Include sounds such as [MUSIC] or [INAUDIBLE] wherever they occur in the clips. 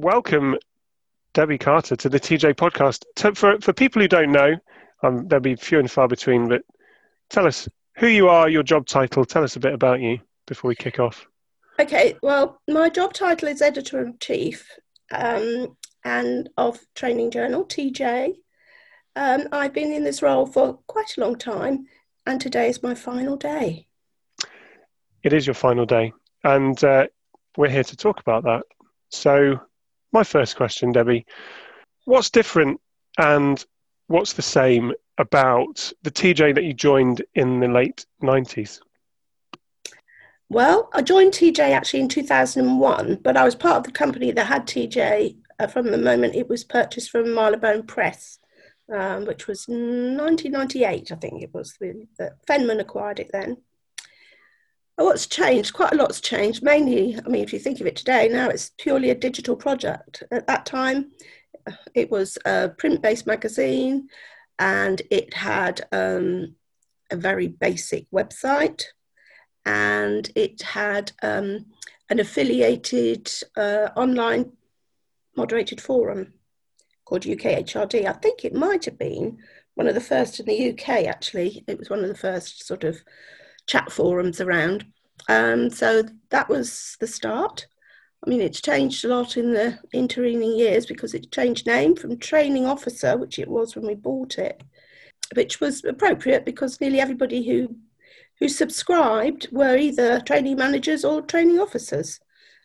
welcome Debbie Carter to the TJ podcast. For, for people who don't know, um, there'll be few and far between, but tell us who you are, your job title. Tell us a bit about you before we kick off. Okay, well, my job title is editor in chief um, and of Training Journal, TJ. Um, I've been in this role for quite a long time, and today is my final day. It is your final day, and uh, we're here to talk about that. So, my first question, Debbie, what's different and what's the same about the TJ that you joined in the late 90s? Well, I joined TJ actually in 2001, but I was part of the company that had TJ uh, from the moment it was purchased from Marylebone Press, um, which was 1998, I think it was. That Fenman acquired it then. What's changed? Quite a lot's changed. Mainly, I mean, if you think of it today, now it's purely a digital project. At that time, it was a print based magazine and it had um, a very basic website and it had um, an affiliated uh, online moderated forum called UKHRD. I think it might have been one of the first in the UK, actually. It was one of the first sort of chat forums around. Um, so that was the start. I mean, it's changed a lot in the intervening years because it changed name from training officer, which it was when we bought it, which was appropriate because nearly everybody who who subscribed were either training managers or training officers.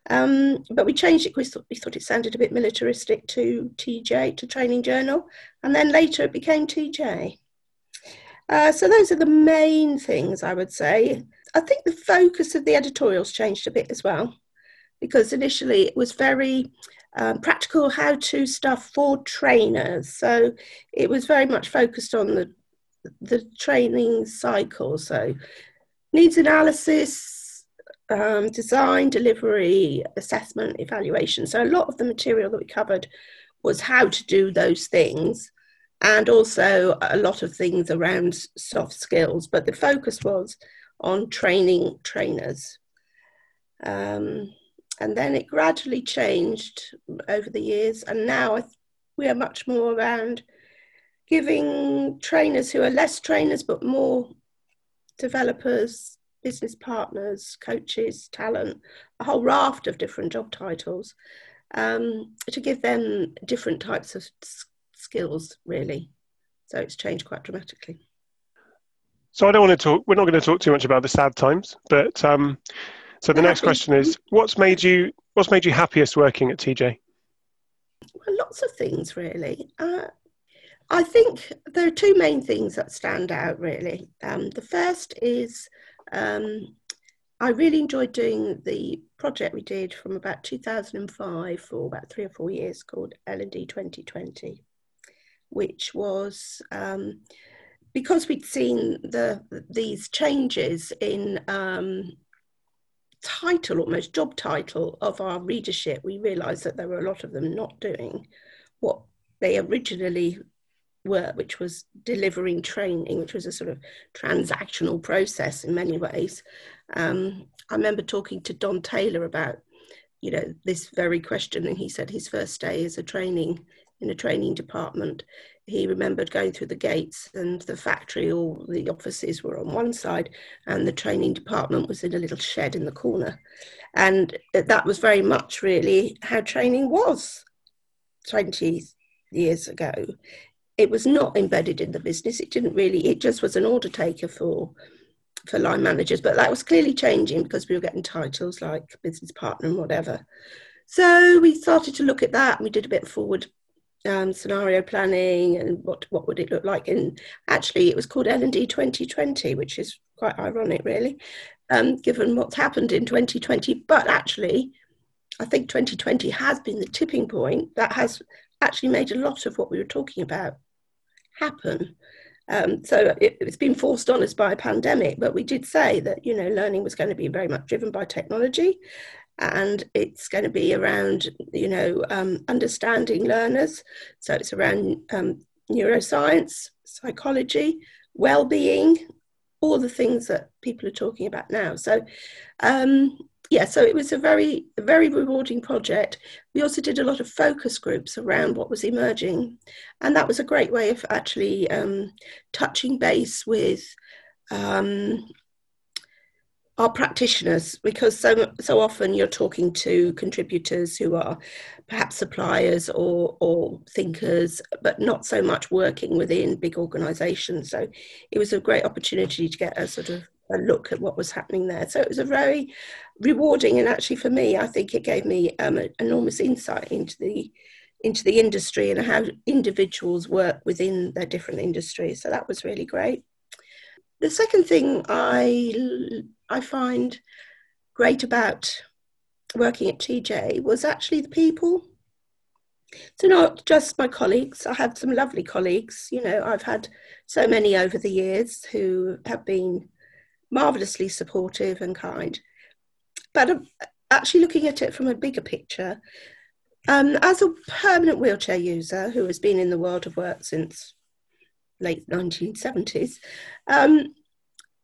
Um, but we changed it because we thought, we thought it sounded a bit militaristic to TJ, to Training Journal, and then later it became TJ. Uh, so those are the main things I would say. I think the focus of the editorials changed a bit as well, because initially it was very um, practical how to stuff for trainers. So it was very much focused on the the training cycle. So needs analysis, um, design, delivery, assessment, evaluation. So a lot of the material that we covered was how to do those things and also a lot of things around soft skills, but the focus was on training trainers. Um, and then it gradually changed over the years, and now we are much more around giving trainers who are less trainers but more developers, business partners, coaches, talent, a whole raft of different job titles um, to give them different types of skills, really. So it's changed quite dramatically. So I don't want to talk. We're not going to talk too much about the sad times, but um, so the next question is: What's made you What's made you happiest working at TJ? Well, lots of things, really. Uh, I think there are two main things that stand out, really. Um, the first is um, I really enjoyed doing the project we did from about 2005 for about three or four years called L&D 2020, which was um, because we'd seen the these changes in um, title, almost job title of our readership, we realised that there were a lot of them not doing what they originally were, which was delivering training, which was a sort of transactional process in many ways. Um, I remember talking to Don Taylor about, you know, this very question, and he said his first day as a training in a training department, he remembered going through the gates and the factory, all the offices were on one side, and the training department was in a little shed in the corner. And that was very much really how training was 20 years ago it was not embedded in the business. It didn't really, it just was an order taker for for line managers, but that was clearly changing because we were getting titles like business partner and whatever. So we started to look at that we did a bit forward um, scenario planning and what what would it look like. And actually, it was called L and D 2020, which is quite ironic, really, um, given what's happened in 2020. But actually, I think 2020 has been the tipping point that has actually made a lot of what we were talking about happen. Um, so it, it's been forced on us by a pandemic, but we did say that you know learning was going to be very much driven by technology, and it's going to be around you know um, understanding learners. So it's around um, neuroscience, psychology, well-being, all the things that people are talking about now. So um, yeah, so it was a very, very rewarding project. We also did a lot of focus groups around what was emerging, and that was a great way of actually um, touching base with our practitioners because so so often you're talking to contributors who are perhaps suppliers or or thinkers but not so much working within big organizations. So it was a great opportunity to get a sort of a look at what was happening there. So it was a very rewarding and actually for me i think it gave me um, an enormous insight into the into the industry and how individuals work within their different industries. So that was really great. The second thing I I find great about working at TJ was actually the people. So not just my colleagues. I had some lovely colleagues. You know, I've had so many over the years who have been marvelously supportive and kind. But um, actually looking at it from a bigger picture, um, as a permanent wheelchair user who has been in the world of work since late 1970s, um,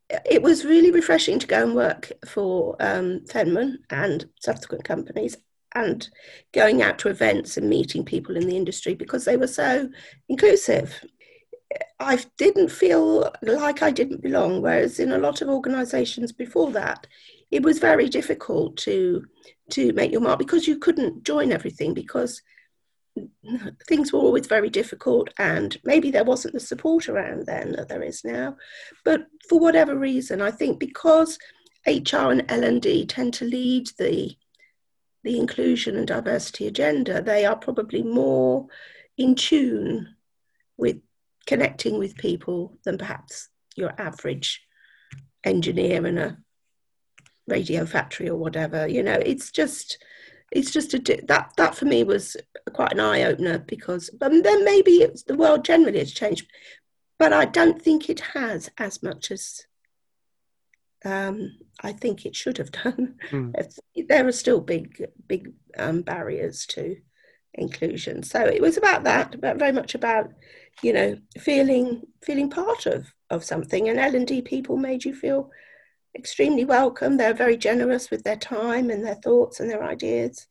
it was really refreshing to go and work for um, Fenman and subsequent companies and going out to events and meeting people in the industry because they were so inclusive. I didn't feel like I didn't belong, whereas in a lot of organisations before that, it was very difficult to to make your mark because you couldn't join everything because things were always very difficult and maybe there wasn't the support around then that there is now. But for whatever reason i think because hr and l&d tend to lead the the inclusion and diversity agenda they are probably more in tune with connecting with people than perhaps your average engineer in a radio factory or whatever. You know it's just it's just a that that for me was quite an eye opener because um, then maybe it's the world generally has changed, but I don't think it has as much as um, I think it should have [LAUGHS] done. Mm. There are still big big um, barriers to inclusion, so it was about that, but very much about you know feeling feeling part of of something, and L and D people made you feel extremely welcome. They're very generous with their time and their thoughts and their ideas.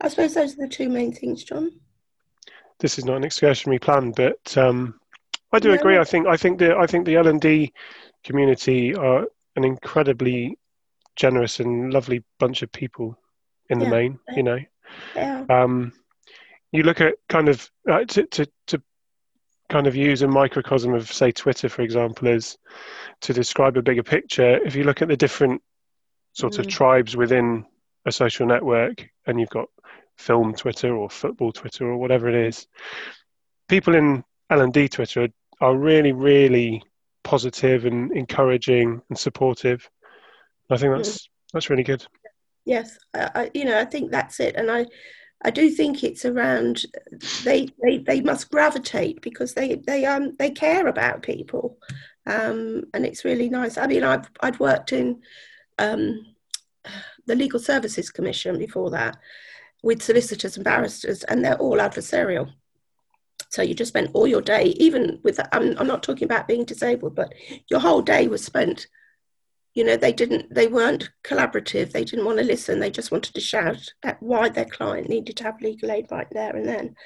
I suppose those are the two main things, John. This is not an excursion we plan, but um, I do no. agree. I think I think the I think the L and D community are an incredibly generous and lovely bunch of people in yeah. the main. You know, yeah. um, you look at kind of uh, to, to to kind of use a microcosm of say Twitter, for example, is to describe a bigger picture. If you look at the different sorts mm. of tribes within a social network, and you've got film Twitter or football Twitter or whatever it is, people in L and D Twitter are, are really, really positive and encouraging and supportive. I think that's mm. that's really good. Yes, I, you know, I think that's it, and I. I do think it's around they, they they must gravitate because they they um they care about people, um, and it's really nice. I mean, I've I'd worked in um, the Legal Services Commission before that with solicitors and barristers, and they're all adversarial. So you just spent all your day, even with, I'm, I'm not talking about being disabled, but your whole day was spent, you know, they didn't, they weren't collaborative. They didn't want to listen. They just wanted to shout at why their client needed to have legal aid right there and then.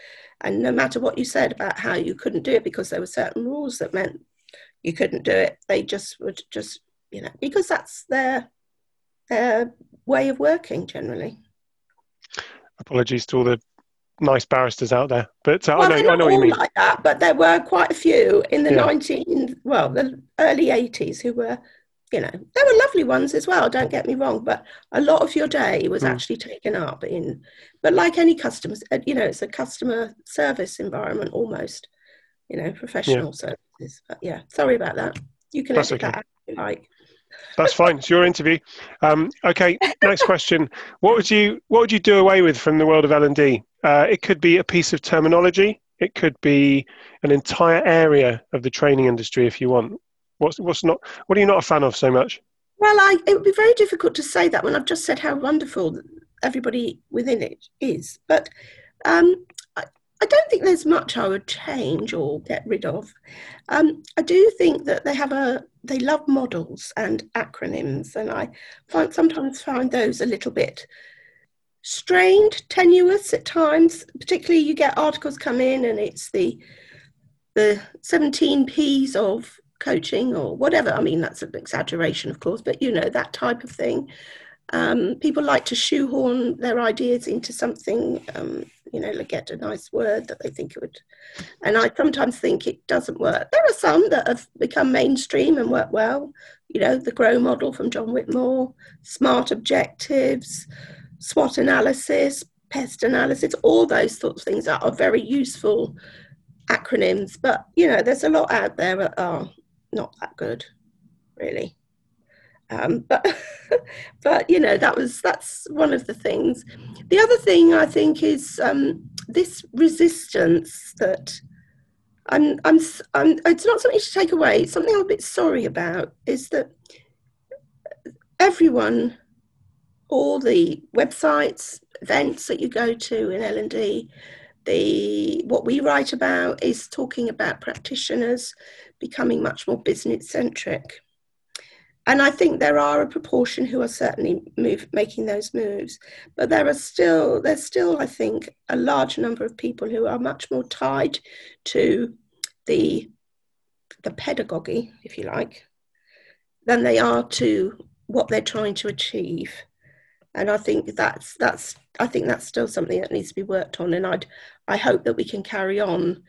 And no matter what you said about how you couldn't do it because there were certain rules that meant you couldn't do it, they just would just, you know, because that's their, their way of working generally. Apologies to all the nice barristers out there, but uh, well, I know, I know what you mean. Like that, but there were quite a few in the yeah. 19, well, the early 80s who were, you know, there were lovely ones as well. Don't get me wrong, but a lot of your day was mm. actually taken up in. But like any customers, uh, you know, it's a customer service environment almost, you know, professional yeah. services. But yeah, sorry about that. You can That's edit okay. that out if you like. That's fine. It's your interview. Um, okay, next [LAUGHS] question. What would you What would you do away with from the world of L and D? Uh, it could be a piece of terminology. It could be an entire area of the training industry, if you want. What's What's not What are you not a fan of so much? Well, I, it would be very difficult to say that when I've just said how wonderful everybody within it is. But um, I, don't think there's much I would change or get rid of. Um, I do think that they have a they love models and acronyms, and I find sometimes find those a little bit strained, tenuous at times. Particularly, you get articles come in, and it's the the 17 P's of coaching or whatever. I mean, that's an exaggeration, of course, but you know that type of thing. Um, people like to shoehorn their ideas into something, um, you know, like get a nice word that they think it would. And I sometimes think it doesn't work. There are some that have become mainstream and work well. You know, the GROW model from John Whitmore, SMART objectives, SWOT analysis, pest analysis, all those sorts of things are very useful acronyms. But, you know, there's a lot out there that are not that good, really. Um, but [LAUGHS] but you know that was that's one of the things. The other thing I think is um, this resistance that I'm, I'm I'm it's not something to take away. It's something I'm a bit sorry about is that everyone, all the websites, events that you go to in L and D, the what we write about is talking about practitioners becoming much more business centric and I think there are a proportion who are certainly move, making those moves, but there are still there's still I think a large number of people who are much more tied to the the pedagogy, if you like, than they are to what they're trying to achieve. And I think that's that's I think that's still something that needs to be worked on. And I'd I hope that we can carry on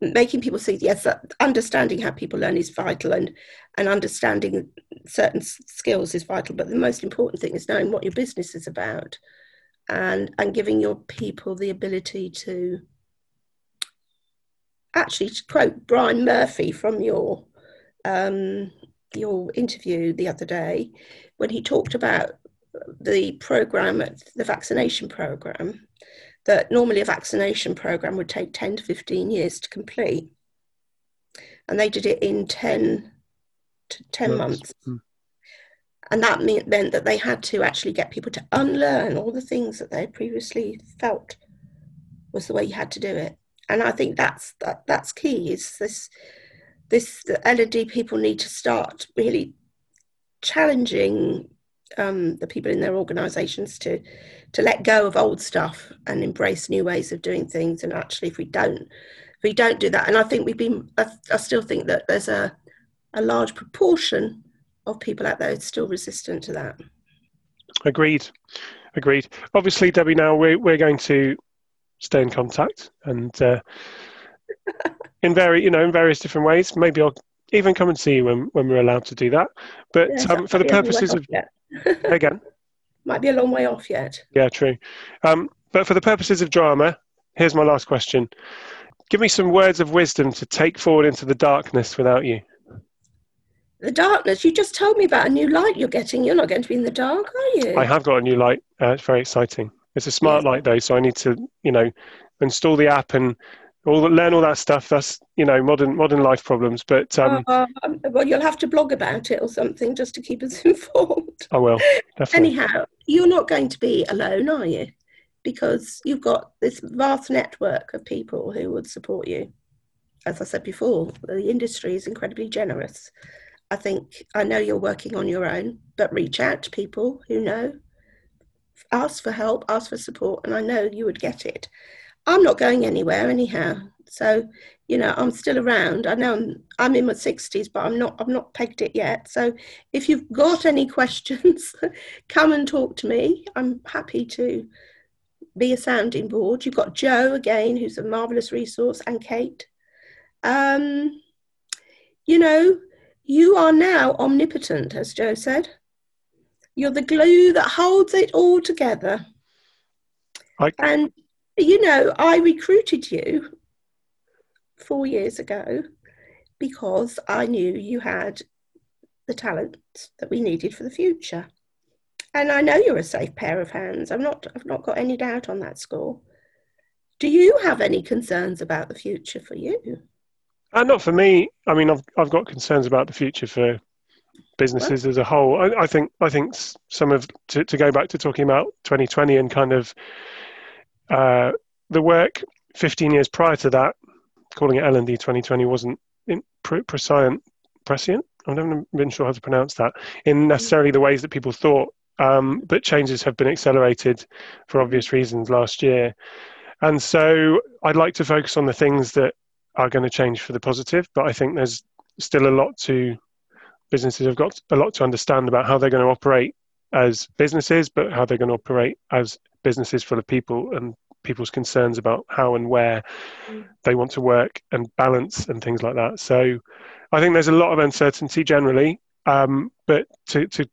making people see yes understanding how people learn is vital and and understanding certain skills is vital but the most important thing is knowing what your business is about and and giving your people the ability to actually to quote Brian Murphy from your um, your interview the other day when he talked about the program the vaccination program that normally a vaccination program would take 10 to 15 years to complete. And they did it in 10 to 10 months. months. Mm. And that meant, meant that they had to actually get people to unlearn all the things that they previously felt was the way you had to do it. And I think that's that, that's key. Is this this the L&D people need to start really challenging um, the people in their organisations to to let go of old stuff and embrace new ways of doing things. And actually, if we don't, if we don't do that, and I think we've been, I, I still think that there's a a large proportion of people out there still resistant to that. Agreed, agreed. Obviously, Debbie, now we're we're going to stay in contact and. Uh, [LAUGHS] in very, you know, in various different ways. Maybe I'll even come and see you when, when we're allowed to do that. But yeah, um, for the purposes of again, [LAUGHS] might be a long way off yet. Yeah, true. Um, but for the purposes of drama, here's my last question. Give me some words of wisdom to take forward into the darkness without you. The darkness? You just told me about a new light you're getting. You're not going to be in the dark, are you? I have got a new light. Uh, it's very exciting. It's a smart yeah. light though, so I need to, you know, install the app and all learn all that stuff. That's you know modern modern life problems. But um, uh, well, you'll have to blog about it or something just to keep us [LAUGHS] informed. I will. Definitely. Anyhow, you're not going to be alone, are you? Because you've got this vast network of people who would support you. As I said before, the industry is incredibly generous. I think I know you're working on your own, but reach out to people who know, ask for help, ask for support, and I know you would get it. I'm not going anywhere anyhow. So, you know, I'm still around. I know I'm, I'm in my 60s, but I'm not I've not pegged it yet. So, if you've got any [LAUGHS] questions, come and talk to me. I'm happy to be a sounding board. You've got Joe again, who's a marvelous resource, and Kate. Um, you know, you are now omnipotent, as Joe said. You're the glue that holds it all together. I... And you know, I recruited you four years ago because I knew you had the talent that we needed for the future. And I know you're a safe pair of hands. I'm not I've not got any doubt on that score. Do you have any concerns about the future for you? Uh, not for me. I mean, I've I've got concerns about the future for businesses as a whole. I, I, think I think some of to, to go back to talking about 2020 and kind of uh, the work 15 years prior to that, calling it L&D 2020 wasn't in, pre- prescient, prescient. I'm not even sure how to pronounce that in necessarily the ways that people thought. Um, but changes have been accelerated for obvious reasons last year. And so I'd like to focus on the things that are going to change for the positive, but I think there's still a lot to businesses have got a lot to understand about how they're going to operate as businesses, but how they're going to operate as businesses full of people and people's concerns about how and where they want to work and balance and things like that. So I think there's a lot of uncertainty generally, um, but to, to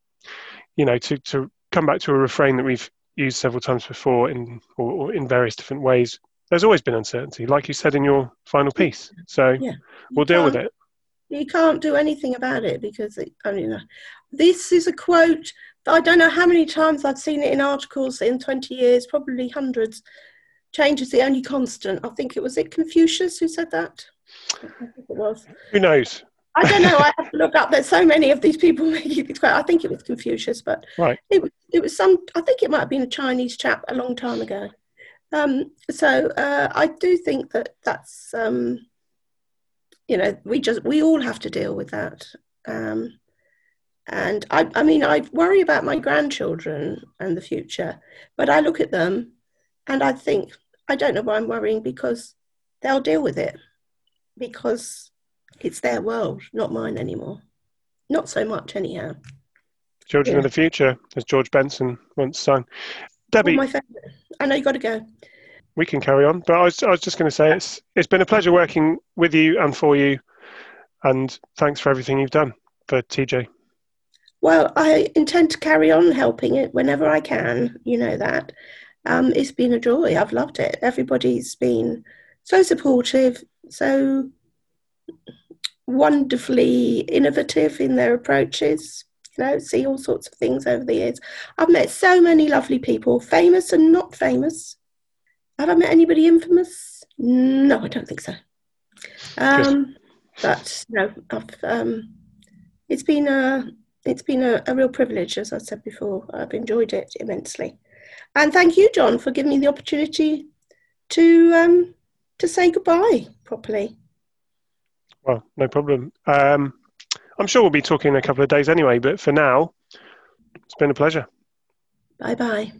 you know to, to come back to a refrain that we've used several times before in or, or in various different ways. There's always been uncertainty, like you said in your final piece. So yeah. we'll deal with it. You can't do anything about it because it, I mean, this is a quote. I don't know how many times I've seen it in articles in 20 years, probably hundreds. Change is the only constant. I think it was it Confucius who said that. I think it was. Who knows? I don't know. I have to look up. There's so many of these people [LAUGHS] making these quotes. I think it was Confucius, but right. it was it was some. I think it might have been a Chinese chap a long time ago. Um, so uh, I do think that that's um, you know we just we all have to deal with that. Um, and I, I mean, I worry about my grandchildren and the future, but I look at them and I think I don't know why I'm worrying because they'll deal with it because it's their world, not mine anymore. Not so much, anyhow. Children yeah. of the future, as George Benson once sung. Debbie. I know you've got to go. We can carry on, but I was, I was just going to say it's it's been a pleasure working with you and for you, and thanks for everything you've done for TJ. Well, I intend to carry on helping it whenever I can. You know that. Um, it's been a joy. I've loved it. Everybody's been so supportive, so wonderfully innovative in their approaches. You know, see all sorts of things over the years. I've met so many lovely people, famous and not famous. Have I met anybody infamous? No, I don't think so. Um, but no, I've, um, it's been a it's been a, a real privilege, as I said before. I've enjoyed it immensely, and thank you, John, for giving me the opportunity to um, to say goodbye properly. Well, no problem. Um, I'm sure we'll be talking in a couple of days anyway, but for now, it's been a pleasure. Bye bye.